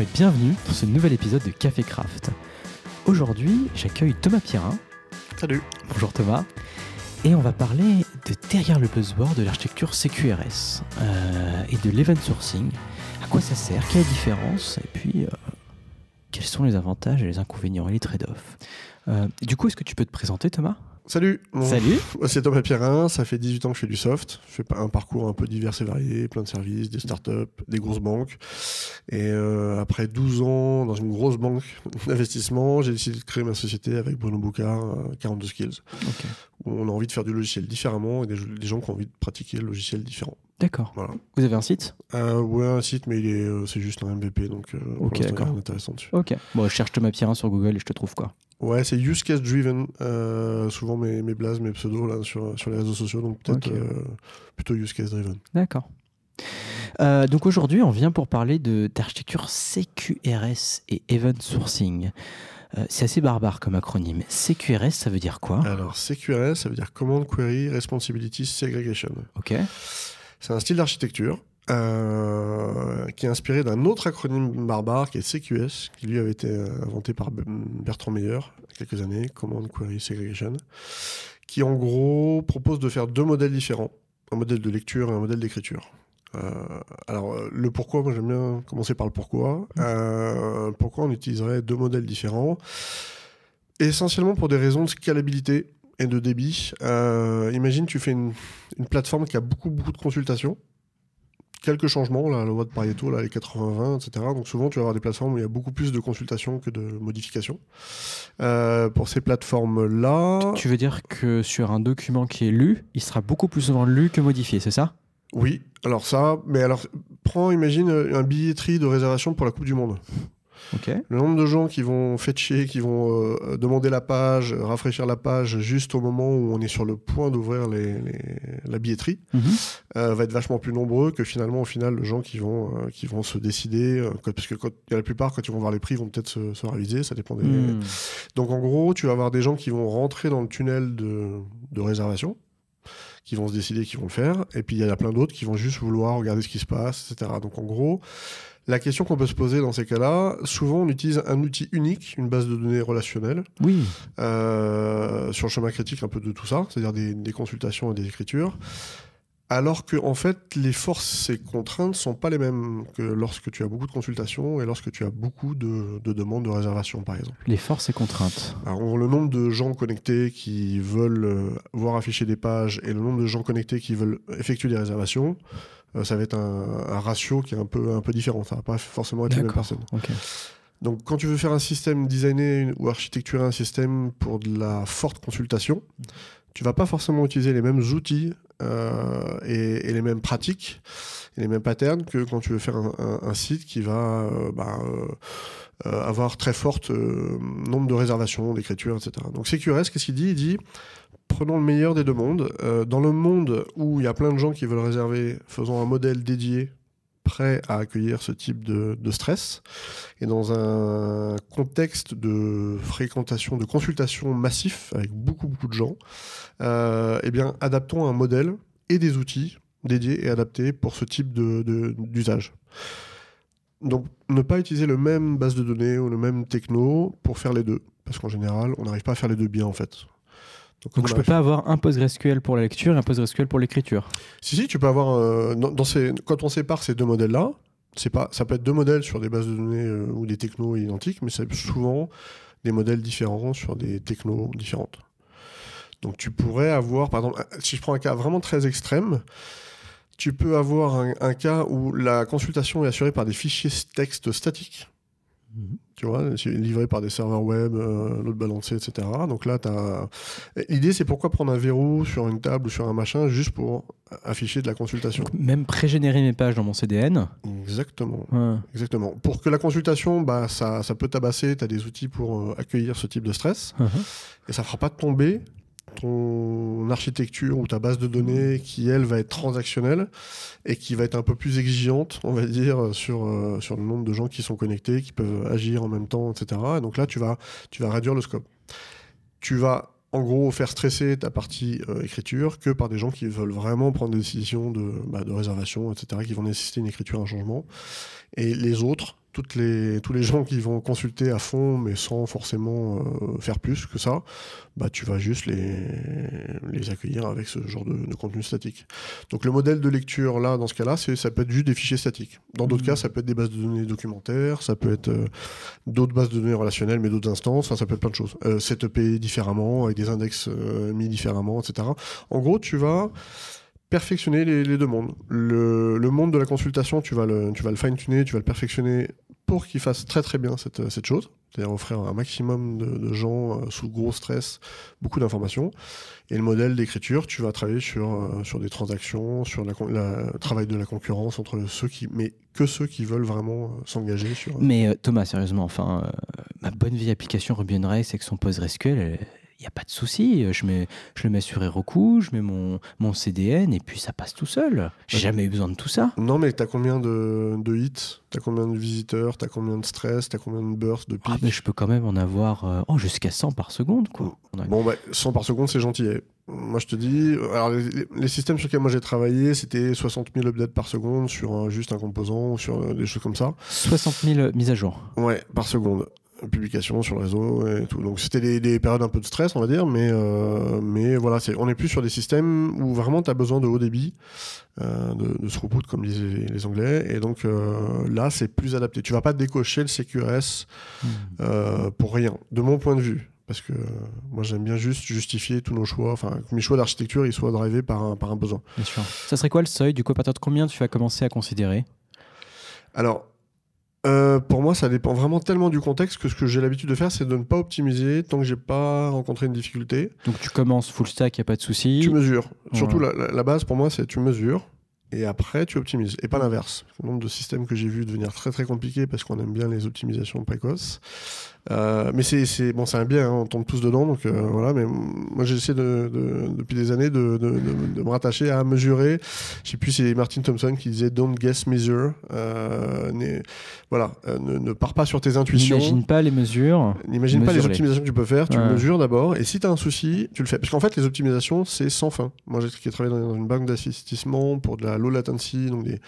Et bienvenue dans ce nouvel épisode de Café Craft. Aujourd'hui, j'accueille Thomas Pierrin. Salut. Bonjour Thomas. Et on va parler de derrière le buzzword de l'architecture CQRS euh, et de l'event sourcing. À quoi ça sert? Quelle est la différence? Et puis, euh, quels sont les avantages et les inconvénients et les trade-offs? Euh, Du coup, est-ce que tu peux te présenter Thomas? Salut. Salut. C'est Thomas Pierrin, ça fait 18 ans que je fais du soft. Je fais un parcours un peu divers et varié, plein de services, des startups, des grosses banques. Et euh, après 12 ans dans une grosse banque d'investissement, j'ai décidé de créer ma société avec Bruno Boucard, euh, 42 Skills, Ok. où on a envie de faire du logiciel différemment et des, des gens qui ont envie de pratiquer le logiciel différent. D'accord. Voilà. Vous avez un site? Euh, ouais, un site, mais euh, c'est juste un MVP, donc euh, d'accord. dessus. Ok. Bon, je cherche Thomas Pierrin sur Google et je te trouve quoi Ouais, c'est use case driven. euh, souvent mes, mes blazes, mes pseudos là, sur, sur les réseaux sociaux, donc peut-être euh, plutôt use case driven. D'accord. Euh, donc aujourd'hui, on vient pour parler d'architecture CQRS et Event Sourcing. C'est assez barbare comme acronyme. CQRS, ça veut dire quoi? Alors, CQRS, ça veut dire Command Query Responsibility Segregation. Ok. C'est un style d'architecture euh, qui est inspiré d'un autre acronyme barbare qui est CQS, qui lui avait été euh, inventé par Bertrand Meyer il y a quelques années, Command Query Segregation, qui en gros propose de faire deux modèles différents, un modèle de lecture et un modèle d'écriture. Euh, alors, le pourquoi, moi j'aime bien commencer par le pourquoi. Euh, pourquoi on utiliserait deux modèles différents? Essentiellement pour des raisons de scalabilité et de débit. Euh, imagine, tu fais une, une plateforme qui a beaucoup, beaucoup de consultations. Quelques changements, là, la loi de Pareto, là, les 80-20, etc. Donc souvent, tu vas avoir des plateformes où il y a beaucoup plus de consultations que de modifications. Euh, pour ces plateformes-là, Tu veux dire que sur un document qui est lu, il sera beaucoup plus souvent lu que modifié, c'est ça? Oui. Alors ça, mais alors, prends, imagine euh, un billetterie de réservation pour la Coupe du Monde. Le nombre de gens qui vont fetcher, qui vont euh, demander la page, rafraîchir la page juste au moment où on est sur le point d'ouvrir les- les- la billetterie, Mhm. euh, va être vachement plus nombreux que finalement au final les gens qui vont euh, qui vont se décider parce que quand la plupart quand ils vont voir les prix ils vont peut-être se, se réaliser ça dépend des Hmm. donc en gros tu vas avoir des gens qui vont rentrer dans le tunnel de, de réservation qui vont se décider qu'ils vont le faire et puis il y en a plein d'autres qui vont juste vouloir regarder ce qui se passe etc donc en gros la question qu'on peut se poser dans ces cas-là, souvent on utilise un outil unique, une base de données relationnelle, Oui. euh, sur le chemin critique un peu de tout ça, c'est-à-dire des, des consultations et des écritures. Alors que en fait, les forces et contraintes sont pas les mêmes que lorsque tu as beaucoup de consultations et lorsque tu as beaucoup de, de demandes de réservation, par exemple. Les forces et contraintes. Alors, le nombre de gens connectés qui veulent euh, voir afficher des pages et le nombre de gens connectés qui veulent effectuer des réservations, ça va être un, un ratio qui est un peu, un peu différent. Ça va pas forcément être D'accord. personnes. Ok. Donc, quand tu veux faire un système, designer une- ou architecturer un système pour de la forte consultation, tu vas pas forcément utiliser les mêmes outils euh, et, et les mêmes pratiques et les mêmes patterns que quand tu veux faire un, un- un site qui va euh, bah, euh, euh, avoir très forte euh, nombre de réservations, d'écriture, etc. Donc, CQRS, qu'est-ce qu'il dit? Il dit prenons le meilleur des deux mondes. Euh, dans le monde où il y a plein de gens qui veulent réserver, faisons un modèle dédié prêt à accueillir ce type de, stress. Et dans un contexte de fréquentation, de consultation massif avec beaucoup, beaucoup de gens, euh, eh bien, adaptons un modèle et des outils dédiés et adaptés pour ce type d'usage. Donc, ne pas utiliser le même base de données ou le même techno pour faire les deux. Parce qu'en général, on n'arrive pas à faire les deux bien, en fait. Donc on je peux pas avoir un PostgreSQL pour la lecture et un PostgreSQL pour l'écriture. Si, si, tu peux avoir. euh, dans, dans ces, quand on sépare ces deux modèles-là, pas, ça peut être deux modèles sur des bases de données euh, ou des technos identiques, mais c'est souvent des modèles différents sur des technos différentes. Donc tu pourrais avoir, par exemple, si je prends un cas vraiment très extrême, tu peux avoir un, un cas où la consultation est assurée par des fichiers texte statiques. Tu vois, c'est livré par des serveurs web, euh, load balancé, etc. Donc là, t'as... l'idée, c'est pourquoi prendre un verrou sur une table ou sur un machin juste pour afficher de la consultation. Même pré-générer mes pages dans mon CDN. Exactement. Ouais. Exactement. Pour que la consultation, bah, ça, ça peut tabasser, tu as des outils pour euh, accueillir ce type de stress, Mhm. et ça fera pas tomber ton architecture ou ta base de données qui, elle, va être transactionnelle et qui va être un peu plus exigeante, on va dire, sur, euh, sur le nombre de gens qui sont connectés, qui peuvent agir en même temps, etc. Et donc là, tu vas, tu vas réduire le scope. Tu vas, en gros, faire stresser ta partie euh, écriture que par des gens qui veulent vraiment prendre des décisions de, bah, de réservation, etc., qui vont nécessiter une écriture, un changement. Et les autres, toutes les, tous les gens qui vont consulter à fond, mais sans forcément euh, faire plus que ça, bah, tu vas juste les, les accueillir avec ce genre de, de contenu statique. Donc le modèle de lecture, là, dans ce cas-là, c'est, ça peut être juste des fichiers statiques. Dans d'autres Mhm. cas, ça peut être des bases de données documentaires, ça peut être euh, d'autres bases de données relationnelles, mais d'autres instances, enfin, ça peut être plein de choses. Euh, setupé différemment, avec des index euh, mis différemment, etc. En gros, tu vas perfectionner les, deux mondes. Le, le monde de la consultation, tu vas le, tu vas le fine-tuner, tu vas le perfectionner pour qu'il fasse très très bien cette, cette chose, c'est-à-dire offrir un maximum de, gens euh, sous gros stress, beaucoup d'informations. Et le modèle d'écriture, tu vas travailler sur, euh, sur des transactions, sur con- la- le travail de la concurrence entre ceux qui, mais que ceux qui veulent vraiment euh, s'engager sur. Mais Thomas, sérieusement, enfin, ma bonne vieille application Ruby on Rails avec son PostgreSQL, il n'y a pas de souci. Je, mets, je le mets sur Heroku, je mets mon, mon CDN et puis ça passe tout seul. J'ai Ouais. jamais eu besoin de tout ça. Non, mais t'as combien de, de hits? T'as combien de visiteurs? T'as combien de stress? T'as combien de bursts, de pics Ah, mais je peux quand même en avoir euh, oh, jusqu'à 100 par seconde. Quoi. Bon, bah, 100 par seconde, c'est gentil. eh. Moi, je te dis, alors les, les systèmes sur lesquels moi j'ai travaillé, c'était 60 000 updates par seconde sur un- juste un composant ou sur euh, des choses comme ça. 60 000 mises à jour. Ouais, par seconde. Publication sur le réseau et tout. Donc c'était des, des périodes un peu de stress, on va dire, mais, euh, mais voilà, on est plus sur des systèmes où vraiment tu as besoin de haut débit, euh, de, de throughput, comme disaient les, les Anglais. Et donc euh, là, c'est plus adapté. Tu vas pas décocher le CQRS euh, pour rien, de mon point de vue. Parce que moi, j'aime bien juste justifier tous nos choix, enfin, que mes choix d'architecture, ils soient drivés par un, par un besoin. Bien sûr. Ça serait quoi le seuil? Du coup, à partir de combien tu vas commencer à considérer? Alors, euh, pour moi, ça dépend vraiment tellement du contexte que ce que j'ai l'habitude de faire, c'est de ne pas optimiser tant que j'ai pas rencontré une difficulté. Donc tu commences full stack, il n'y a pas de souci. Tu mesures. Surtout Ouais. la, la- la base pour moi, c'est tu mesures et après tu optimises. Et pas l'inverse. Le nombre de systèmes que j'ai vu devenir très très compliqué parce qu'on aime bien les optimisations précoces. Euh, mais c'est c'est- bon, c'est un bien, hein, on tombe tous dedans. Donc euh, voilà. Mais moi j'essaie de, de- depuis des années de, de- me rattacher à mesurer. Je sais plus, c'est Martin Thompson qui disait Don't guess, measure. Euh, voilà, ne, ne pars pas sur tes intuitions. N'imagine pas les mesures. N'imagine pas les optimisations que tu peux faire, tu Ouais. mesures d'abord, et si tu as un souci, tu le fais. Parce qu'en fait, les optimisations, c'est sans fin. Moi, j'ai travaillé dans une banque d'assistissement pour de la low latency, donc des,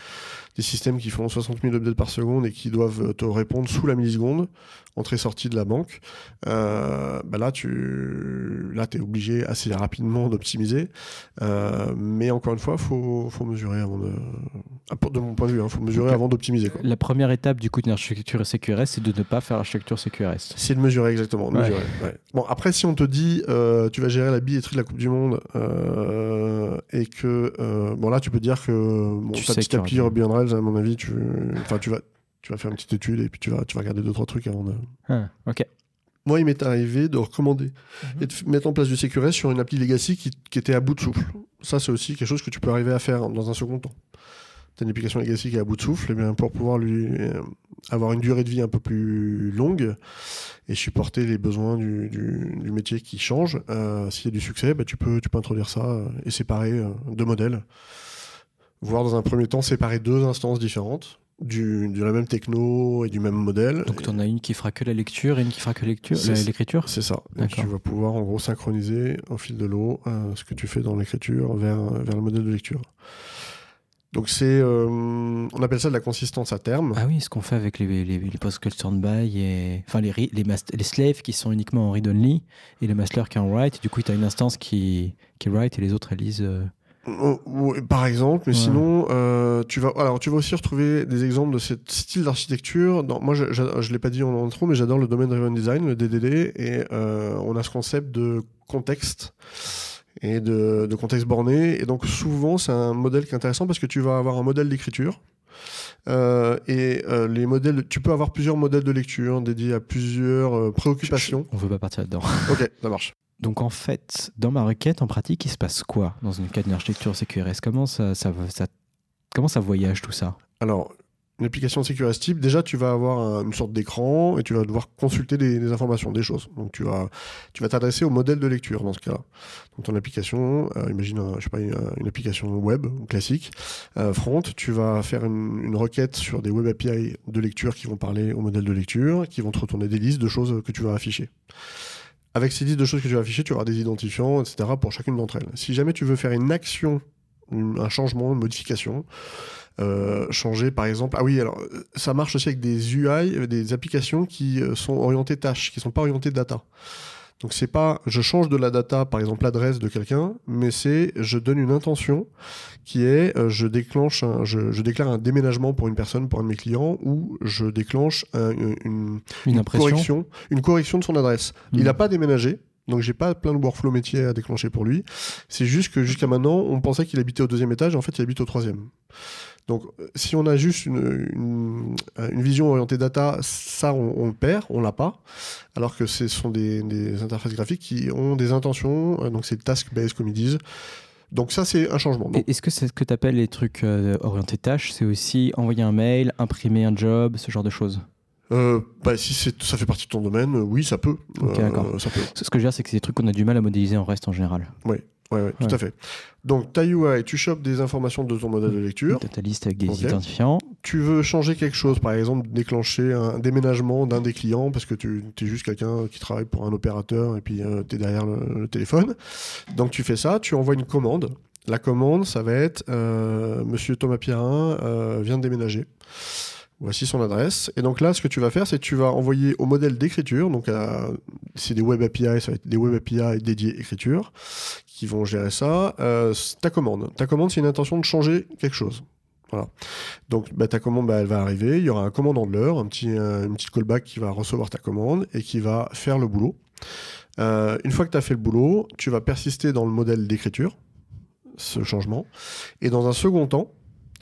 des systèmes qui font 60 000 updates par seconde et qui doivent te répondre sous la milliseconde, entrée-sortie de la banque. Euh, bah là, tu là, es obligé assez rapidement d'optimiser. Euh, mais encore une fois, il faut, faut mesurer avant de. ah, De mon point de vue, il faut mesurer avant d'optimiser. quoi. La première étape du coup d'une architecture CQRS, c'est de ne pas faire architecture CQRS. C'est de mesurer exactement. de Ouais. mesurer, ouais. Bon après si on te dit euh, tu vas gérer la billetterie de la Coupe du Monde euh, et que bon là tu peux dire que bon, Tu ta sais petite Ruby on Rails à mon avis tu enfin tu vas tu vas faire une petite étude et puis tu vas tu vas regarder deux trois trucs avant de. Ah, ok. Moi il m'est arrivé de recommander Mhm. et de mettre en place du CQRS sur une appli legacy qui, qui était à bout de souffle. Ça c'est aussi quelque chose que tu peux arriver à faire dans un second temps. T'as une application legacy qui est à bout de souffle, et bien pour pouvoir lui euh, avoir une durée de vie un peu plus longue et supporter les besoins du, du- du métier qui change, euh, s'il y a du succès, bah, tu, peux, tu peux introduire ça euh, et séparer deux modèles. Voire dans un premier temps séparer deux instances différentes du, de la même techno et du même modèle. Donc tu en as une qui fera que la lecture et une qui fera que l'écriture C'est ça. D'accord. tu vas pouvoir en gros synchroniser au fil de l'eau euh, ce que tu fais dans l'écriture vers, vers le modèle de lecture. Donc c'est, euh, on appelle ça de la consistance à terme. Ah oui, ce qu'on fait avec les, les, les post-culture by et enfin les, les, slaves qui sont uniquement en read only et le master qui est en write. Du coup, tu as une instance qui, qui write et les autres elles lisent. euh, Par exemple, mais Ouais. sinon, euh, tu vas, alors tu vas aussi retrouver des exemples de ce style d'architecture. Moi, je, je, je l'ai pas dit en intro, mais j'adore le domaine driven design, le DDD, et euh, on a ce concept de contexte et de, de contexte borné. Et donc souvent, c'est un modèle qui est intéressant parce que tu vas avoir un modèle d'écriture. euh, et euh, les modèles, tu peux avoir plusieurs modèles de lecture dédiés à plusieurs euh, préoccupations. On veut pas partir là-dedans. Ok, ça marche. Donc en fait, dans ma requête, en pratique, il se passe quoi dans une cas d'une architecture CQRS Comment ça, voyage tout ça? Alors, une application sécurité type, déjà, tu vas avoir un- une sorte d'écran et tu vas devoir consulter des, informations, des choses. Donc, tu vas, tu vas t'adresser au modèle de lecture dans ce cas-là. Donc, ton application, euh, imagine, un- je sais pas, une, une application web classique, euh, front, tu vas faire une, une requête sur des web API de lecture qui vont parler au modèle de lecture, qui vont te retourner des listes de choses que tu vas afficher. Avec ces listes de choses que tu vas afficher, tu auras des identifiants, etc. pour chacune d'entre elles. Si jamais tu veux faire une action, un changement, une modification, euh, changer par exemple. Ah oui, alors ça marche aussi avec des UI, des applications qui sont orientées tâches, qui sont pas orientées data. Donc c'est pas je change de la data, par exemple l'adresse de quelqu'un, mais c'est je donne une intention qui est je déclenche, je, déclare un déménagement pour une personne, pour un de mes clients, ou je déclenche une, une, correction, une correction de son adresse. Il n'a hmm. pas déménagé, donc j'ai pas plein de workflow métiers à déclencher pour lui. C'est juste que jusqu'à maintenant, on pensait qu'il habitait au deuxième étage, et en fait, il habite au troisième. Donc si on a juste une, une, vision orientée data, ça on, le perd, on l'a pas. Alors que ce sont des, des, interfaces graphiques qui ont des intentions, euh, donc c'est task-based comme ils disent. Donc ça c'est un changement. Est-ce que c'est ce que tu appelles les trucs euh, orientés tâches? C'est aussi envoyer un mail, imprimer un job, ce genre de choses? Euh, bah, si ça fait partie de ton domaine, oui, ça peut. Euh, ça peut. Ce que je veux dire, c'est que c'est des trucs qu'on a du mal à modéliser en reste en général. Oui, ouais, tout à fait. Donc, ta UI, tu chopes des informations de ton modèle de lecture. ta liste avec des identifiants. Tu veux changer quelque chose, par exemple, déclencher un déménagement d'un des clients parce que tu es juste quelqu'un qui travaille pour un opérateur et puis euh, tu es derrière le, téléphone. Donc, tu fais ça, tu envoies une commande. La commande, ça va être Monsieur Thomas Pierrin vient de déménager. Voici son adresse. Et donc là, ce que tu vas faire, c'est que tu vas envoyer au modèle d'écriture, donc c'est des web API, ça va être des web API dédiés écriture, qui vont gérer ça, euh, ta commande. Ta commande, c'est une intention de changer quelque chose. Voilà. Donc bah, ta commande, bah, elle va arriver, il y aura un commande handler, un petit, une petite callback qui va recevoir ta commande et qui va faire le boulot. Euh, une fois que tu as fait le boulot, tu vas persister dans le modèle d'écriture, ce changement. Et dans un second temps,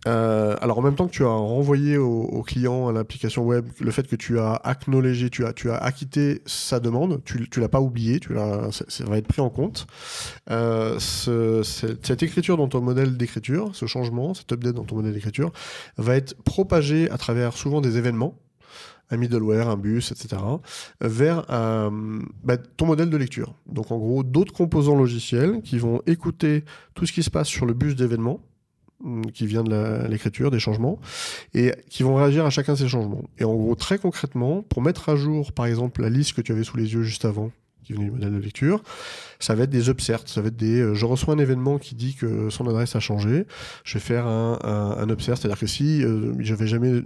euh, alors en même temps que tu as renvoyé au, client à l'application web le fait que tu as acknowledgé, tu as, tu as acquitté sa demande, tu, tu l'as pas oublié, tu ça va être pris en compte. Euh, cette écriture dans ton modèle d'écriture, ce changement, cet update dans ton modèle d'écriture, va être propagé à travers souvent des événements un middleware, un bus, etc., vers euh, bah, ton modèle de lecture. Donc en gros, d'autres composants logiciels qui vont écouter tout ce qui se passe sur le bus d'événements qui vient de l'écriture, des changements, et qui vont réagir à chacun de ces changements. Et en gros, très concrètement, pour mettre à jour, par exemple, la liste que tu avais sous les yeux juste avant, qui venait du modèle de lecture, ça va être des upserts, ça va être des... Euh, je reçois un événement qui dit que son adresse a changé, je vais faire un, un, upsert, c'est-à-dire que si euh, j'avais jamais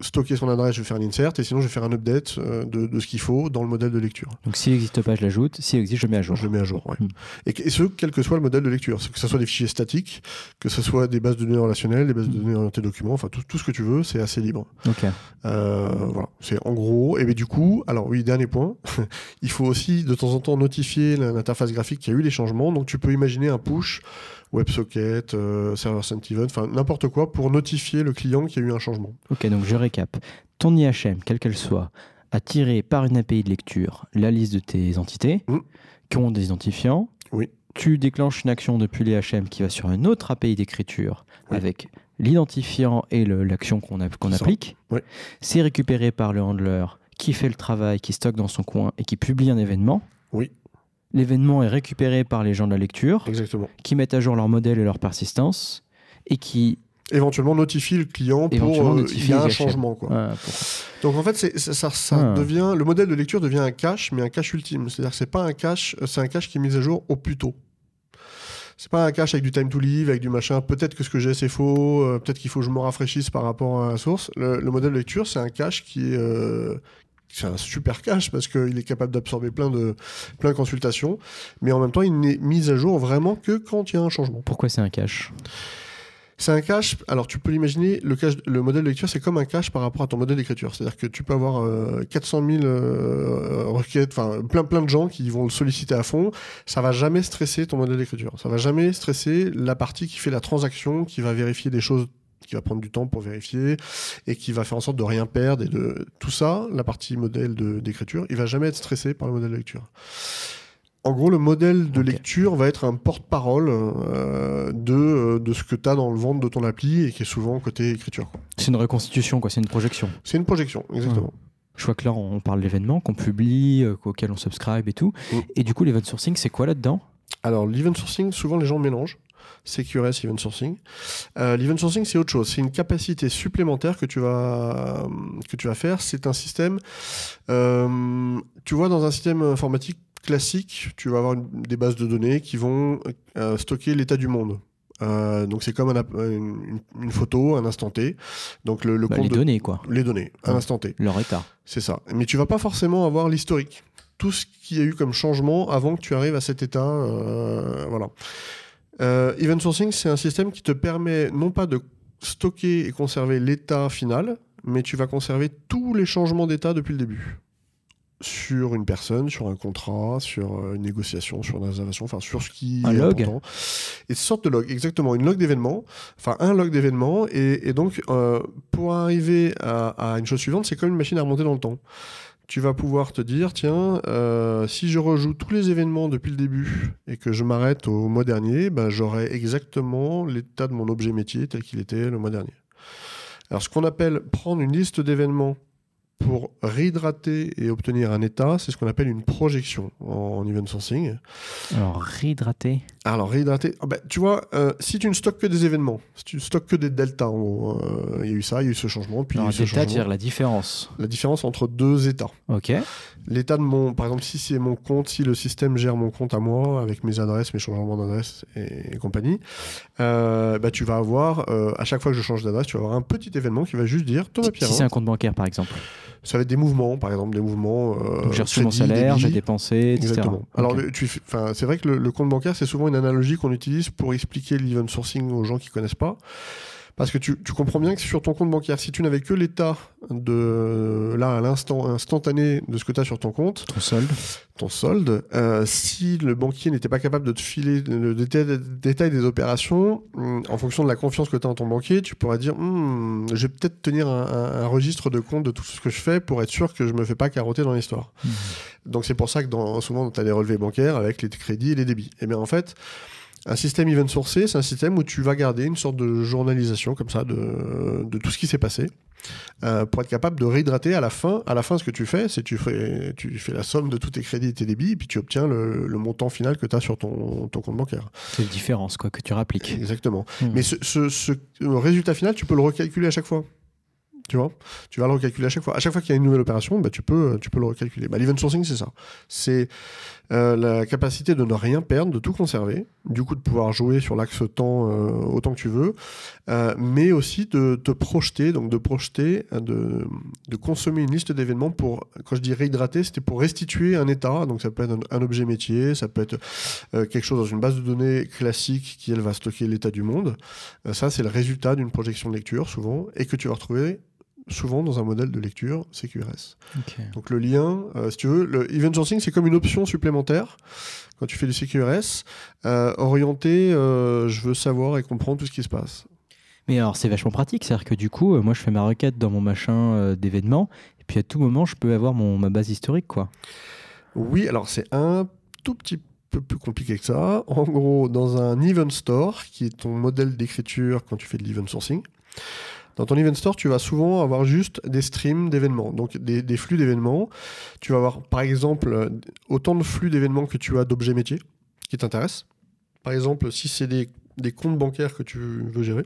stocker son adresse, je vais faire un insert, et sinon je vais faire un update euh, de, ce qu'il faut dans le modèle de lecture. Donc s'il n'existe pas, je l'ajoute, s'il existe, je le mets à jour. Je le mets à jour, oui. Hmm. Et, ce, quel que soit le modèle de lecture, que ce soit des fichiers statiques, que ce soit des bases de données relationnelles, des bases de hmm. données orientées documents, enfin tout, tout ce que tu veux, c'est assez libre. Ok. Euh, voilà, c'est en gros, et bien du coup, alors oui, dernier point, il faut aussi de temps en temps notifier l'interface graphique qui a eu les changements, donc tu peux imaginer un push WebSocket, euh, Server Sent Event, enfin n'importe quoi pour notifier le client qu'il y a eu un changement. Ok, donc je récap. Ton IHM, quelle qu'elle soit, a tiré par une API de lecture la liste de tes entités mmh. qui ont des identifiants. Oui. Tu déclenches une action depuis l'IHM qui va sur une autre API d'écriture avec l'identifiant et l'action qu'on applique. Oui. C'est récupéré par le handler qui fait le travail, qui stocke dans son coin et qui publie un événement. Oui. L'événement est récupéré par les gens de la lecture, Exactement. qui mettent à jour leur modèle et leur persistance, et qui éventuellement notifie le client pour euh, il y a un changement quoi. Donc en fait ça, ça, ah. devient le modèle de lecture devient un cache mais un cache ultime, c'est-à-dire que c'est pas un cache, c'est un cache qui est mis à jour au plus tôt. C'est pas un cache avec du time to live, avec du machin. Peut-être que ce que j'ai c'est faux. Euh, peut-être qu'il faut que je me rafraîchisse par rapport à la source. Le, modèle de lecture, c'est un cache qui est, euh, c'est un super cache parce qu'il est capable d'absorber plein de, plein de consultations, mais en même temps, il n'est mis à jour vraiment que quand il y a un changement. Pourquoi c'est un cache? C'est un cache. Alors, tu peux l'imaginer, le, cache, le modèle de lecture, c'est comme un cache par rapport à ton modèle d'écriture. C'est-à-dire que tu peux avoir 400 000 euh, requêtes, enfin, plein, plein de gens qui vont le solliciter à fond. Ça va jamais stresser ton modèle d'écriture. Ça va jamais stresser la partie qui fait la transaction, qui va vérifier des choses qui va prendre du temps pour vérifier et qui va faire en sorte de rien perdre et de tout ça, la partie modèle d'écriture, il va jamais être stressé par le modèle de lecture. En gros, le modèle de lecture va être un porte-parole euh, de, euh, de ce que tu as dans le ventre de ton appli et qui est souvent côté écriture. C'est une reconstitution, quoi. c'est une projection. C'est une projection, exactement. Je vois que là, on parle d'événements qu'on publie, euh, auxquels on subscribe et tout. Mm. Et du coup, l'event sourcing, c'est quoi là-dedans? Alors, l'event sourcing, souvent les gens mélangent. CQRS Event Sourcing. Euh, L'event sourcing, c'est autre chose. C'est une capacité supplémentaire que tu vas, que tu vas faire. C'est un système. Euh, tu vois, dans un système informatique classique, tu vas avoir des bases de données qui vont euh, stocker l'état du monde Euh, donc c'est comme un une, une photo, un instant T. Donc le, le Bah, compte les de- données, quoi. les données, un Ouais. instant T. Leur état. C'est ça. Mais tu vas pas forcément avoir l'historique. Tout ce qu'il y a eu comme changement avant que tu arrives à cet état. euh, voilà. Euh, event sourcing, c'est un système qui te permet non pas de stocker et conserver l'état final, mais tu vas conserver tous les changements d'état depuis le début. Sur une personne, sur un contrat, sur euh, une négociation, sur une réservation, enfin sur ce qui Un est log. important. Et sorte de log, exactement, une log d'événement, enfin un log d'événement, et, et donc euh, pour arriver à, à une chose suivante, c'est comme une machine à remonter dans le temps. Tu vas pouvoir te dire, tiens, euh, si je rejoue tous les événements depuis le début et que je m'arrête au mois dernier, ben, j'aurai exactement l'état de mon objet métier tel qu'il était le mois dernier. Alors ce qu'on appelle prendre une liste d'événements pour réhydrater et obtenir un état, c'est ce qu'on appelle une projection en, en event sourcing. Alors, réhydrater. Alors, réhydrater, ah bah, tu vois, euh, si tu ne stockes que des événements, si tu ne stockes que des deltas, en gros, euh, il y a eu ça, il y a eu ce changement, puis il y a Alors, eu ce changement. dire la différence. La différence entre deux états. Ok. L'état de mon, par exemple, si c'est mon compte, si le système gère mon compte à moi, avec mes adresses, mes changements d'adresse et, et compagnie, euh, bah, tu vas avoir, à chaque fois que je change d'adresse, tu vas avoir un petit événement qui va juste dire Thomas Si Pierrin. c'est un compte bancaire, par exemple. Ça va être des mouvements, par exemple, des mouvements. euh, j'ai reçu mon salaire, j'ai dépensé, etc. Exactement. Alors, Ok. le- tu fais- enfin, c'est vrai que le, le compte bancaire, c'est souvent une analogie qu'on utilise pour expliquer l'event sourcing aux gens qui connaissent pas. Parce que tu, tu comprends bien que sur ton compte bancaire, si tu n'avais que l'état de là à l'instant instantané de ce que tu as sur ton compte, Ton solde. ton solde, euh, si le banquier n'était pas capable de te filer le détail, détail des opérations, hum, en fonction de la confiance que tu as en ton banquier, tu pourrais dire Hum, je vais peut-être tenir un, un- un registre de compte de tout ce que je fais pour être sûr que je me fais pas carotter dans l'histoire. Donc c'est pour ça que dans, souvent, tu as des relevés bancaires avec les crédits et les débits. Et bien en fait, un système event sourcé, c'est un système où tu vas garder une sorte de journalisation comme ça de, de tout ce qui s'est passé. euh, pour être capable de réhydrater à la fin. À la fin, ce que tu fais, c'est tu fais, tu fais la somme de tous tes crédits et tes débits, et puis tu obtiens le, le montant final que tu as sur ton, ton compte bancaire. C'est la différence, quoi, que tu rappliques. Exactement. Hmm. Mais ce, ce- ce résultat final, tu peux le recalculer à chaque fois. Tu vois? Tu vas le recalculer à chaque fois. À chaque fois qu'il y a une nouvelle opération, bah, tu, peux, tu peux le recalculer. Bah, L'event sourcing, c'est ça. C'est euh, la capacité de ne rien perdre, de tout conserver, du coup de pouvoir jouer sur l'axe temps euh, autant que tu veux, euh, mais aussi de te projeter, donc de projeter, de, consommer une liste d'événements pour, quand je dis réhydrater, c'était pour restituer un état, donc ça peut être un, un objet métier, ça peut être quelque chose dans une base de données classique qui, elle, va stocker l'état du monde. Ça, c'est le résultat d'une projection de lecture, souvent, et que tu vas retrouver souvent dans un modèle de lecture CQRS. Donc le lien, euh, si tu veux, le event sourcing, c'est comme une option supplémentaire quand tu fais du CQRS, euh, orienté, euh, je veux savoir et comprendre tout ce qui se passe. Mais alors, c'est vachement pratique. C'est-à-dire que du coup, moi, je fais ma requête dans mon machin d'événements, et puis à tout moment, je peux avoir mon, ma base historique, quoi. Oui, alors c'est un tout petit peu plus compliqué que ça. En gros, dans un event store, qui est ton modèle d'écriture quand tu fais de l'event sourcing, dans ton event store, tu vas souvent avoir juste des streams d'événements, donc des, des flux d'événements. Tu vas avoir, par exemple, autant de flux d'événements que tu as d'objets métiers qui t'intéressent. Par exemple, si c'est des, des comptes bancaires que tu veux gérer,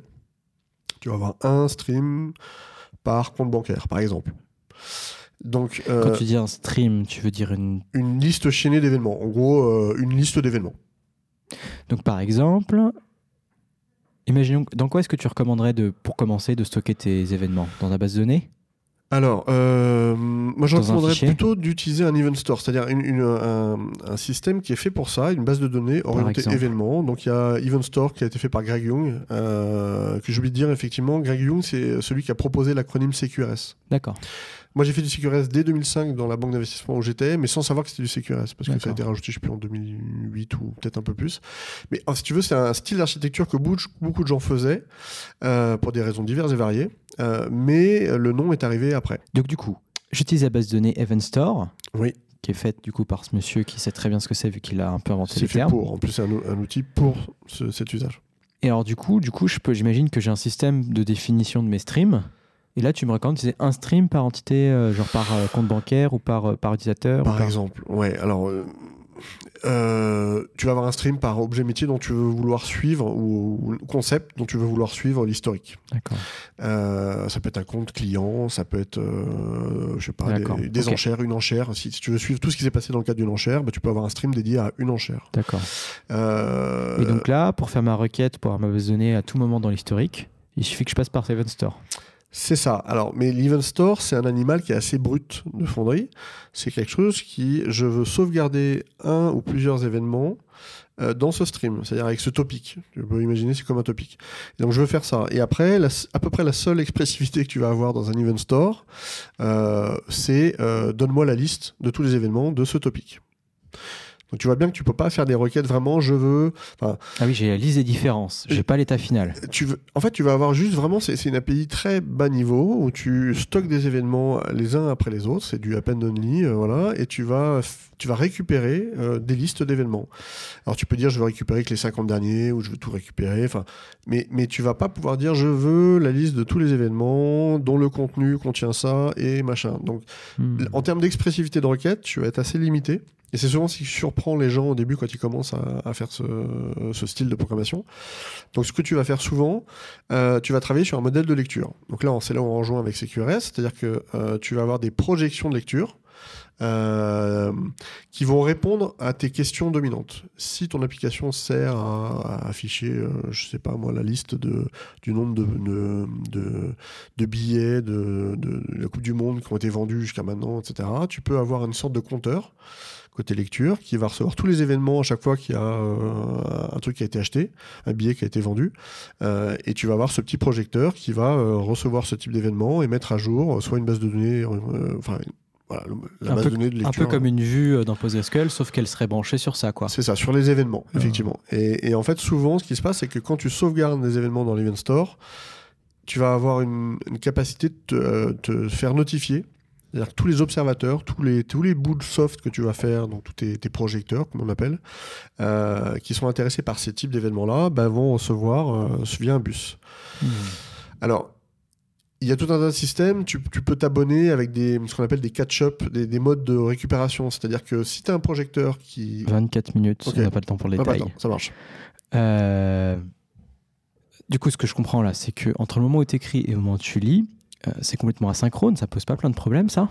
tu vas avoir un stream par compte bancaire, par exemple. Donc, euh, Quand tu dis un stream, tu veux dire une. une liste chaînée d'événements. En gros, euh, une liste d'événements. Donc, par exemple, imaginons. Dans quoi est-ce que tu recommanderais de, pour commencer de stocker tes événements? Dans ta base de données? Alors, euh, moi je recommanderais plutôt d'utiliser un event store, c'est-à-dire une- une- un, un système qui est fait pour ça, une base de données orientée événements. Donc il y a Event Store qui a été fait par Greg Young, euh, que j'ai oublié de dire effectivement. Greg Young, c'est celui qui a proposé l'acronyme CQRS. D'accord. Moi j'ai fait du CQRS dès 2005 dans la banque d'investissement où j'étais, mais sans savoir que c'était du CQRS, parce que ça a été rajouté, je sais plus, en 2008 ou peut-être un peu plus. Mais ah, si tu veux, c'est un style d'architecture que beaucoup, de gens faisaient, euh, pour des raisons diverses et variées, euh, mais le nom est arrivé après. Donc, du coup, j'utilise la base de données Event Store. Oui. Qui est faite du coup par ce monsieur qui sait très bien ce que c'est vu qu'il a un peu inventé C'est les fait termes. pour. En plus, c'est un, un outil pour ce- cet usage. Et alors du coup, du coup, je peux, j'imagine que j'ai un système de définition de mes streams. Et là, tu me recommandes d'utiliser un stream par entité, euh, genre par euh, compte bancaire ou par, euh, par utilisateur ou Par exemple. Ouais. Alors, tu vas avoir un stream par objet métier dont tu veux vouloir suivre ou, concept dont tu veux vouloir suivre l'historique. D'accord. Ça peut être un compte client, ça peut être, je sais pas, des, enchères, une enchère. Si, tu veux suivre tout ce qui s'est passé dans le cadre d'une enchère, bah, tu peux avoir un stream dédié à une enchère. D'accord. Et donc là, pour faire ma requête, pour avoir ma base de données à tout moment dans l'historique, il suffit que je passe par Seven Store. C'est ça. Alors, mais l'event store, c'est un animal qui est assez brut de fonderie. C'est quelque chose qui, je veux sauvegarder un ou plusieurs événements euh, dans ce stream, c'est-à-dire avec ce topic. Tu peux imaginer, c'est comme un topic. donc, je veux faire ça. Et après, à peu près la seule expressivité que tu vas avoir dans un event store, euh, c'est euh, donne-moi la liste de tous les événements de ce topic. Donc tu vois bien que tu peux pas faire des requêtes vraiment, je veux. ah oui, j'ai la liste des différences, j'ai pas l'état final. Tu veux, en fait, tu vas avoir juste vraiment, c'est une API très bas niveau où tu stockes des événements les uns après les autres, c'est du append only, euh, voilà, et tu vas, tu vas récupérer euh, des listes d'événements. Alors tu peux dire, je veux récupérer que les 50 derniers ou je veux tout récupérer, enfin, mais, mais tu vas pas pouvoir dire, je veux la liste de tous les événements dont le contenu contient ça et machin. Donc, hmm. en termes d'expressivité de requête, tu vas être assez limité. Et c'est souvent ce qui surprend les gens au début quand ils commencent à, faire ce, style de programmation. Donc ce que tu vas faire souvent, euh, tu vas travailler sur un modèle de lecture. Donc là, c'est là où on rejoint avec CQRS, c'est-à-dire que euh, tu vas avoir des projections de lecture. Euh, qui vont répondre à tes questions dominantes. Si ton application sert à, afficher, je sais pas moi, la liste de, du nombre de, de, billets de, de, la Coupe du Monde qui ont été vendus jusqu'à maintenant, etc., tu peux avoir une sorte de compteur côté lecture, qui va recevoir tous les événements à chaque fois qu'il y a euh, un truc qui a été acheté, un billet qui a été vendu. Euh, et tu vas avoir ce petit projecteur qui va euh, recevoir ce type d'événement et mettre à jour soit une base de données, enfin voilà, la un base peu, de données de lecture. Un peu comme une vue dans PostgreSQL, sauf qu'elle serait branchée sur ça, quoi. C'est ça, sur les événements, ah. effectivement. Et, en fait, souvent, ce qui se passe, c'est que quand tu sauvegardes des événements dans l'Event Store, tu vas avoir une, capacité de te, faire notifier c'est-à-dire que tous les observateurs, tous les, tous les bouts de soft que tu vas faire, donc tous tes, projecteurs, comme on appelle, euh, qui sont intéressés par ces types d'événements-là, ben, vont recevoir euh, via un bus. Hmm. Alors, il y a tout un tas de systèmes. Tu, peux t'abonner avec des, ce qu'on appelle des catch-up, des, modes de récupération. C'est-à-dire que si tu as un projecteur qui. 24 minutes, on n'a pas le temps pour les détails. ça marche. Euh, du coup, ce que je comprends là, c'est que entre le moment où tu écris et le moment où tu lis, c'est complètement asynchrone, ça pose pas plein de problèmes, ça?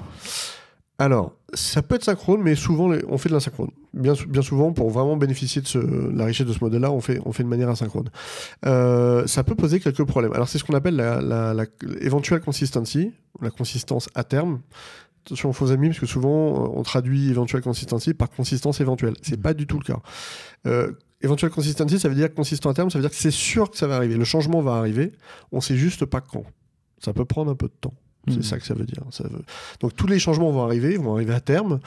Alors, ça peut être synchrone, mais souvent on fait de l'asynchrone. Bien, bien souvent, pour vraiment bénéficier de la richesse de ce modèle-là, on fait, on fait de manière asynchrone. Euh, ça peut poser quelques problèmes. Alors, c'est ce qu'on appelle la, la, consistency, la consistance à terme. Attention aux faux amis, parce que souvent on traduit éventuelle consistency par consistance éventuelle. C'est pas du tout le cas. Euh, éventuelle consistency, ça veut dire consistant à terme, ça veut dire que c'est sûr que ça va arriver. Le changement va arriver, on sait juste pas quand. Ça peut prendre un peu de temps. C'est hmm. ça que ça veut dire. Ça veut... Donc tous les changements vont arriver, vont arriver à terme,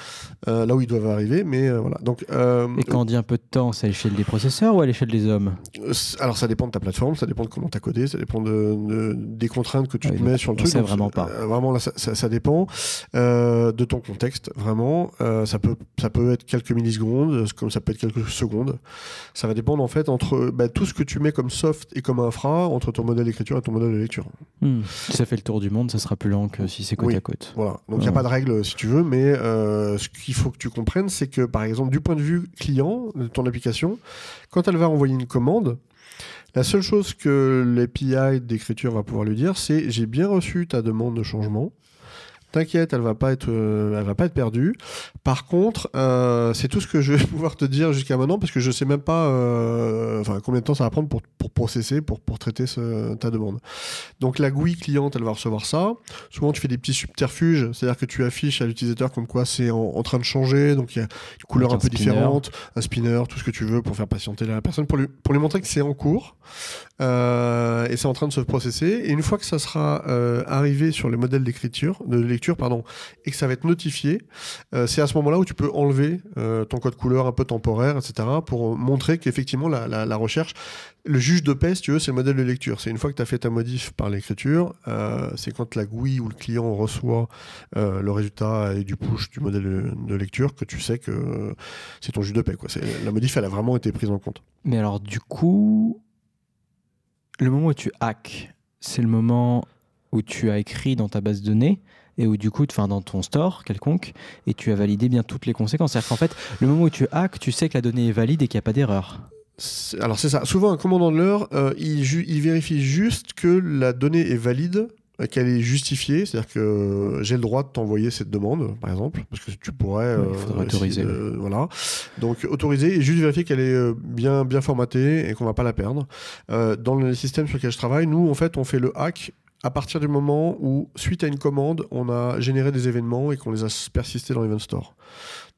euh, là où ils doivent arriver, mais euh, voilà. Donc, euh, Et quand on dit un peu de temps, c'est à l'échelle des processeurs ou à l'échelle des hommes? Alors ça dépend de ta plateforme, ça dépend de comment tu as codé, ça dépend de, des contraintes que tu te mets sur le truc. C'est vraiment pas. vraiment, là, ça, ça, dépend de ton contexte, vraiment. ça, peut, ça peut être quelques millisecondes, comme ça peut être quelques secondes. Ça va dépendre en fait entre bah, tout ce que tu mets comme soft et comme infra, entre ton modèle d'écriture et ton modèle de lecture. Hmm. Si ça fait le tour du monde, ça sera plus lent que si c'est côte à côte. Voilà. Donc il n'y a pas de règle si tu veux, mais euh, ce qu'il faut que tu comprennes, c'est que par exemple, du point de vue client de ton application, quand elle va envoyer une commande, la seule chose que l'API d'écriture va pouvoir lui dire, c'est j'ai bien reçu ta demande de changement. T'inquiète, elle va pas être, euh, elle va pas être perdue. Par contre, euh, c'est tout ce que je vais pouvoir te dire jusqu'à maintenant parce que je sais même pas, euh, enfin combien de temps ça va prendre pour, pour processer, pour, pour traiter ta demande. Donc la GUI cliente, elle va recevoir ça. Souvent, tu fais des petits subterfuges, c'est-à-dire que tu affiches à l'utilisateur comme quoi c'est en, train de changer, donc il y a une couleur un, peu différente, un spinner, tout ce que tu veux pour faire patienter la personne, pour lui, pour lui montrer que c'est en cours et c'est en train de se processer. Et une fois que ça sera arrivé sur les modèles d'écriture, de lecture pardon, et que ça va être notifié, euh, c'est à ce moment-là où tu peux enlever euh, ton code couleur un peu temporaire, etc., pour montrer qu'effectivement la, recherche, le juge de paix, si tu veux, c'est le modèle de lecture. C'est une fois que tu as fait ta modif par l'écriture, euh, c'est quand la GUI ou le client reçoit le résultat et du push du modèle de, lecture que tu sais que c'est ton juge de paix. Quoi. La modif, elle a vraiment été prise en compte. Mais alors, du coup, le moment où tu hack, c'est le moment où tu as écrit dans ta base de données et où du coup, enfin dans ton store quelconque, et tu as validé bien toutes les conséquences. C'est-à-dire qu'en fait, le moment où tu hack, tu sais que la donnée est valide et qu'il n'y a pas d'erreur. Alors c'est ça. Souvent un commandant de l'heure, euh, il, vérifie juste que la donnée est valide, qu'elle est justifiée, c'est-à-dire que euh, j'ai le droit de t'envoyer cette demande, par exemple, parce que tu pourrais. Oui, il faudrait essayer autoriser, de- voilà. Donc autoriser et juste vérifier qu'elle est euh, bien bien formatée et qu'on va pas la perdre. Euh, dans le système sur lequel je travaille, nous en fait on fait le hack. À partir du moment où, suite à une commande, on a généré des événements et qu'on les a persistés dans l'event store.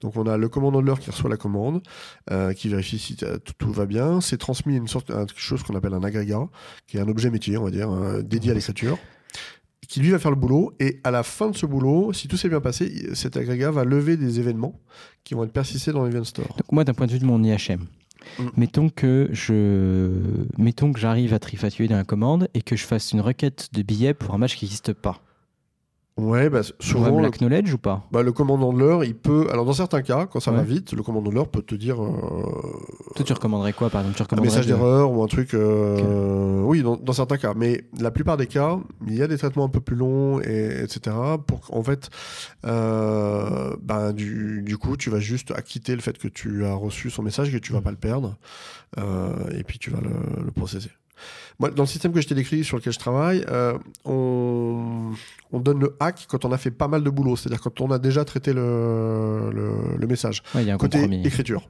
Donc on a le commandant de l'heure qui reçoit la commande, euh, qui vérifie si euh, tout, tout va bien. C'est transmis une sorte, quelque chose qu'on appelle un agrégat, qui est un objet métier, on va dire, hein, dédié à l'écriture, qui lui va faire le boulot. Et à la fin de ce boulot, si tout s'est bien passé, cet agrégat va lever des événements qui vont être persistés dans l'event store. Donc moi, d'un point de vue de mon IHM, Mm. mettons que je, mettons que j'arrive à trifatuer dans la commande et que je fasse une requête de billets pour un match qui n'existe pas. Ouais, bah, souvent, me le, l'acknowledge ou pas? Bah, le commandant de l'heure, il peut. Alors, dans certains cas, quand ça va vite, le commandant de l'heure peut te dire. euh, Toi, tu recommanderais quoi, par exemple? Tu un message de- d'erreur ou un truc. euh, Oui, dans, dans certains cas. Mais la plupart des cas, il y a des traitements un peu plus longs, et, etc. Pour qu'en fait, euh, ben, du, du coup, tu vas juste acquitter le fait que tu as reçu son message, que tu vas pas le perdre. euh, et puis tu vas le, le processer. Moi, dans le système que je t'ai décrit, sur lequel je travaille, euh, on, on donne le hack quand on a fait pas mal de boulot, c'est-à-dire quand on a déjà traité le, le, le message Ouais, il y a un côté compromis. écriture.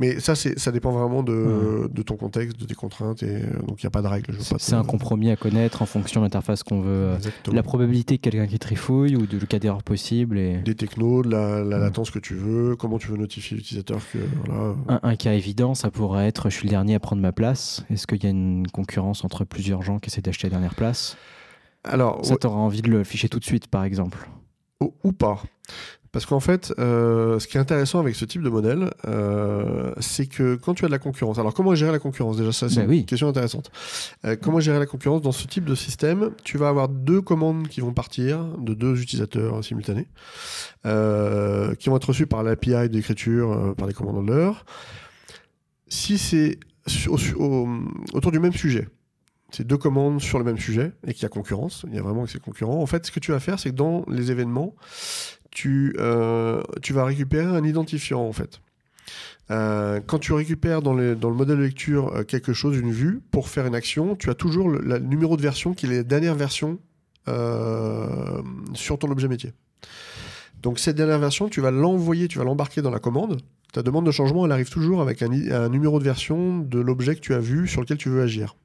Mais ça, ça dépend vraiment de, de ton contexte, de tes contraintes, et euh, donc il n'y a pas de règle. C'est un compromis à connaître en fonction de l'interface qu'on veut. euh, Exactement. La probabilité que quelqu'un qui trifouille ou de le cas d'erreur possible et Des technos, de la, la latence que tu veux, comment tu veux notifier l'utilisateur que voilà. un, un cas évident, ça pourrait être je suis le dernier à prendre ma place. Est-ce qu'il y a une concurrence entre plusieurs gens qui essaient d'acheter la dernière place Alors, Ça, t'auras envie de le afficher tout de suite, par exemple. ou, ou pas. Parce qu'en fait, euh, ce qui est intéressant avec ce type de modèle, euh, c'est que quand tu as de la concurrence, alors comment gérer la concurrence Déjà, ça, c'est Ben une oui. question intéressante. Euh, comment gérer la concurrence dans ce type de système? Tu vas avoir deux commandes qui vont partir de deux utilisateurs simultanés, qui vont être reçues par l'API d'écriture par les commandants de l'heure. Si c'est su- au- au- autour du même sujet, c'est deux commandes sur le même sujet et qu'il y a concurrence, il y a vraiment que c'est concurrent. En fait, ce que tu vas faire, c'est que dans les événements, tu, euh, tu vas récupérer un identifiant en fait. Euh, quand tu récupères dans, dans le modèle de lecture euh, quelque chose, une vue, pour faire une action, tu as toujours le, numéro de version qui est la dernière version sur ton objet métier. Donc cette dernière version, tu vas l'envoyer, tu vas l'embarquer dans la commande. Ta demande de changement, elle arrive toujours avec un numéro de version de l'objet que tu as vu sur lequel tu veux agir.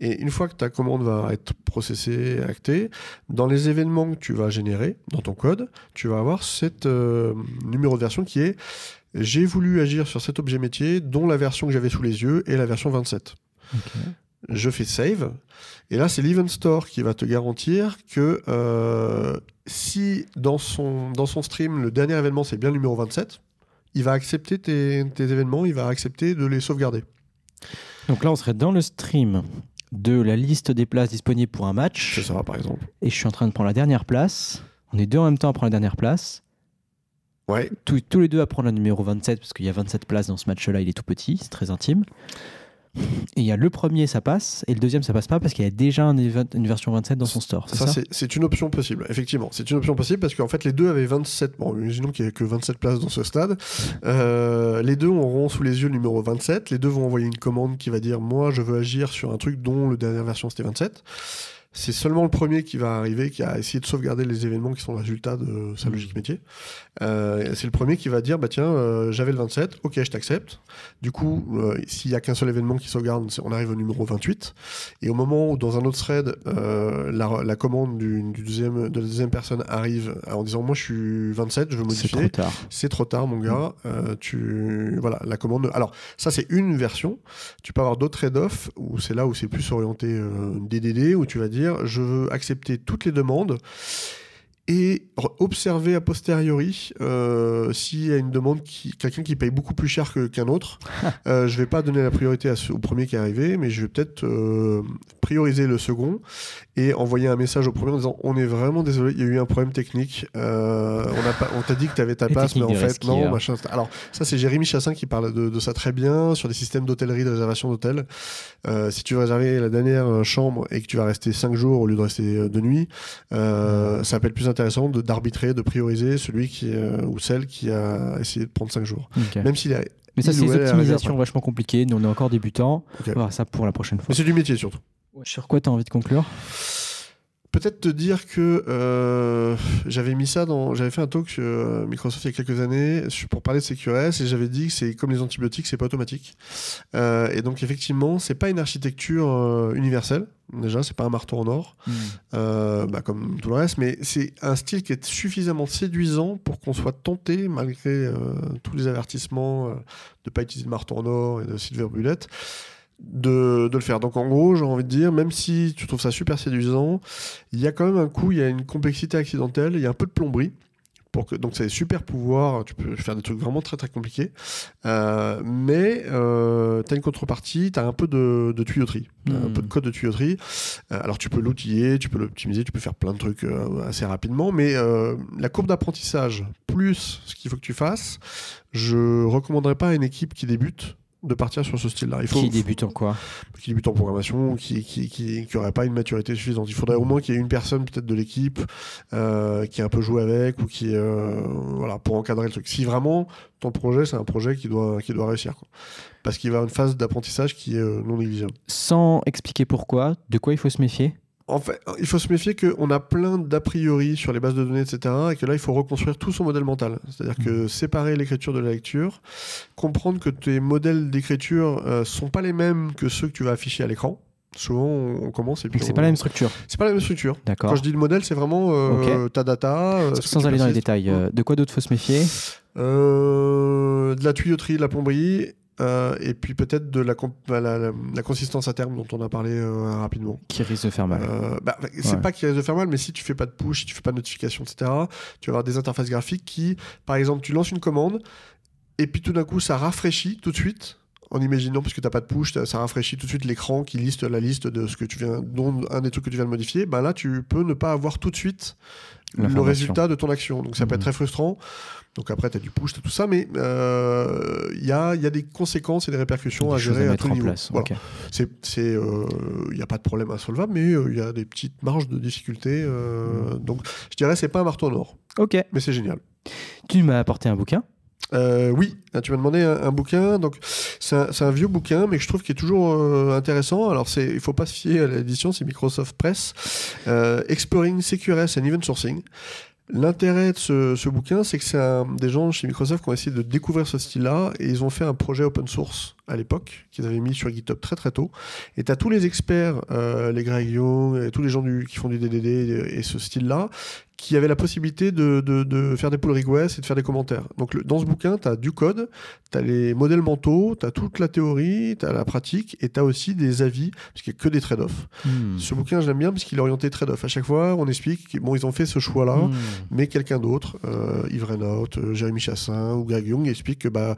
Et une fois que ta commande va être processée, actée, dans les événements que tu vas générer dans ton code, tu vas avoir cet euh, numéro de version qui est j'ai voulu agir sur cet objet métier dont la version que j'avais sous les yeux est la version 27. Je fais save. Et là, c'est l'event store qui va te garantir que euh, si dans son, dans son stream, le dernier événement, c'est bien le numéro 27, il va accepter tes, tes événements, il va accepter de les sauvegarder. Donc là, on serait dans le stream de la liste des places disponibles pour un match. C'est ça, par exemple. Et je suis en train de prendre la dernière place. On est deux en même temps à prendre la dernière place. Ouais, Tous, tous les deux à prendre la numéro 27, parce qu'il y a 27 places dans ce match-là, il est tout petit, c'est très intime. Et il y a le premier, ça passe, et le deuxième, ça passe pas, parce qu'il y a déjà un une version 27 dans son store. Ça, ça, c'est- une option possible, effectivement. C'est une option possible parce qu'en fait, les deux avaient 27. Bon, imaginons qu'il n'y ait que 27 places dans ce stade. Euh, les deux auront sous les yeux le numéro 27. Les deux vont envoyer une commande qui va dire Moi, je veux agir sur un truc dont la dernière version c'était 27. C'est seulement le premier qui va arriver, qui a essayé de sauvegarder les événements qui sont le résultat de sa logique métier. Euh, c'est le premier qui va dire bah tiens, euh, j'avais le 27, ok, je t'accepte. Du coup, euh, s'il y a qu'un seul événement qui sauvegarde, on arrive au numéro 28. Et au moment où dans un autre thread, la, la commande du, du deuxième, de la deuxième personne arrive en disant moi je suis 27, je veux C'est trop modifier. tard. C'est trop tard, mon gars. Euh, tu voilà la commande. Alors ça c'est une version. Tu peux avoir d'autres trade-off où c'est là où c'est plus orienté DDD où tu vas dire je veux accepter toutes les demandes et observer a posteriori euh, s'il y a une demande qui quelqu'un qui paye beaucoup plus cher que- qu'un autre. euh, je vais pas donner la priorité à ce- au premier qui est arrivé, mais je vais peut-être euh, prioriser le second et envoyer un message au premier en disant on est vraiment désolé, il y a eu un problème technique. Euh, on a pas, on t'a dit que tu avais ta Les place, mais en de fait non. Machin. Alors ça c'est Jérémy Chassin qui parle de, de ça très bien sur des systèmes d'hôtellerie, de réservation d'hôtel. Euh, si tu veux réserver la dernière euh, chambre et que tu vas rester 5 jours au lieu de rester deux nuits, euh, ça peut être plus intéressant de- d'arbitrer, de, prioriser celui qui, ou celle qui a essayé de prendre 5 jours. Même s'il a. Mais ça, c'est des optimisations vachement compliquées. Nous, on est encore débutants. On va voir ça pour la prochaine fois. Mais c'est du métier surtout. Sur quoi tu as envie de conclure? Peut-être te dire que euh, j'avais mis ça dans. J'avais fait un talk sur euh, Microsoft il y a quelques années pour parler de CQRS et j'avais dit que c'est comme les antibiotiques, c'est pas automatique. Euh, et donc, effectivement, c'est pas une architecture euh, universelle. Déjà, c'est pas un marteau en or, euh, bah, comme tout le reste, mais c'est un style qui est suffisamment séduisant pour qu'on soit tenté, malgré tous les avertissements euh, de pas utiliser de marteau en or et de silver bullet, de, de le faire. Donc en gros, j'ai envie de dire, même si tu trouves ça super séduisant, il y a quand même un coup, il y a une complexité accidentelle, il y a un peu de plomberie. Pour que, donc c'est des super pouvoirs, tu peux faire des trucs vraiment très très compliqués, Euh, mais euh, tu as une contrepartie, tu as un peu de, de tuyauterie, un Hmm. peu de code de tuyauterie. Euh, alors tu peux l'outiller, tu peux l'optimiser, tu peux faire plein de trucs euh, assez rapidement, mais la courbe d'apprentissage plus ce qu'il faut que tu fasses, je recommanderais pas à une équipe qui débute de partir sur ce style-là. Il faut Qui débute en quoi qui débute en programmation, qui qui, qui, qui aurait pas une maturité suffisante. Il faudrait au moins qu'il y ait une personne peut-être de l'équipe euh, qui a un peu joué avec ou qui euh, voilà pour encadrer le truc. Si vraiment ton projet c'est un projet qui doit qui doit réussir quoi. Parce qu'il va y avoir une phase d'apprentissage qui est euh, non négligeable. Sans expliquer pourquoi, de quoi il faut se méfier? En fait, il faut se méfier qu'on a plein d'a priori sur les bases de données, etc. Et que là, il faut reconstruire tout son modèle mental. C'est-à-dire que séparer l'écriture de la lecture, comprendre que tes modèles d'écriture euh, sont pas les mêmes que ceux que tu vas afficher à l'écran. Souvent, on commence et puis c'est on- pas la même structure. C'est pas la même structure. D'accord. Quand je dis le modèle, c'est vraiment euh, ta data. euh, Sans aller dans les détails, euh, de quoi d'autre faut se méfier? De la tuyauterie, de la plomberie. Euh, et puis peut-être de la, comp- la, la- la consistance à terme dont on a parlé euh, rapidement. qui risque de faire mal Euh, bah, c'est Ouais. pas qu'il risque de faire mal, mais si tu fais pas de push, si tu fais pas de notification, etc., tu vas avoir des interfaces graphiques qui, par exemple, tu lances une commande et puis tout d'un coup ça rafraîchit tout de suite. En imaginant, parce que t'as pas de push, ça rafraîchit tout de suite l'écran qui liste la liste de ce que tu viens, dont un des trucs que tu viens de modifier. Bah là, tu peux ne pas avoir tout de suite le résultat de ton action. Donc ça peut Mhm. être très frustrant. Donc après, tu as du push, t'as tout ça, mais euh, il y, a, y a des conséquences et des répercussions Des à gérer à, mettre tout niveau. Voilà. euh, il n'y a pas de problème insolvable, mais euh, il y a des petites marges de difficulté. euh, donc, je dirais, c'est pas un marteau en or, Ok. mais c'est génial. Tu m'as apporté un bouquin. Euh, oui, tu m'as demandé un, bouquin. Donc, c'est un, vieux bouquin, mais je trouve qui est toujours euh, intéressant. Alors, c'est, il faut pas se fier à l'édition, c'est Microsoft Press, euh, Exploring CQRS and Event Sourcing. L'intérêt de ce, ce bouquin, c'est que c'est des gens chez Microsoft qui ont essayé de découvrir ce style-là et ils ont fait un projet open source à l'époque qu'ils avaient mis sur GitHub très très tôt. Et tu as tous les experts, euh, les Greg Young, et tous les gens du- qui font du DDD et, et ce style-là, qui avaient la possibilité de, de- de faire des pull requests et de faire des commentaires. Donc le- dans ce bouquin, tu as du code, tu as les modèles mentaux, tu as toute la théorie, tu as la pratique et tu as aussi des avis, parce qu'il n'y a que des trade-offs. Hmm. Ce bouquin, je l'aime bien parce qu'il est orienté trade-off. À chaque fois, on explique qu'ils bon, ils ont fait ce choix-là, Hmm. mais quelqu'un d'autre, euh, Yves Reynaud, euh, Jérémy Chassin ou Greg Young, explique que bah,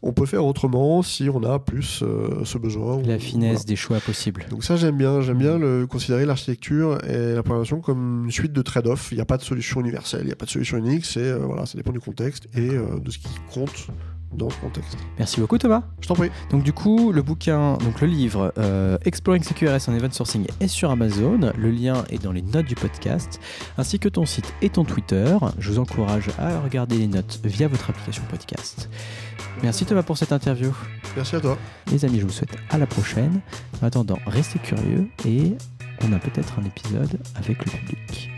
on peut faire autrement si on a plus euh, ce besoin. La ou- finesse voilà. des choix possibles. Donc ça j'aime bien, j'aime bien le, considérer l'architecture et la programmation comme une suite de trade-off. Il n'y a pas de solution universelle, il n'y a pas de solution unique, c'est euh, voilà, ça dépend du contexte et euh, de ce qui compte dans ce contexte. Merci beaucoup Thomas. Je t'en prie. Donc du coup, le bouquin, donc le livre euh, Exploring CQRS en Event Sourcing est sur Amazon. Le lien est dans les notes du podcast, ainsi que ton site et ton Twitter. Je vous encourage à regarder les notes via votre application podcast. Merci Thomas pour cette interview. Merci à toi. Les amis, je vous souhaite à la prochaine. En attendant, restez curieux et on a peut-être un épisode avec le public.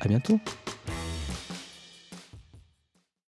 À bientôt.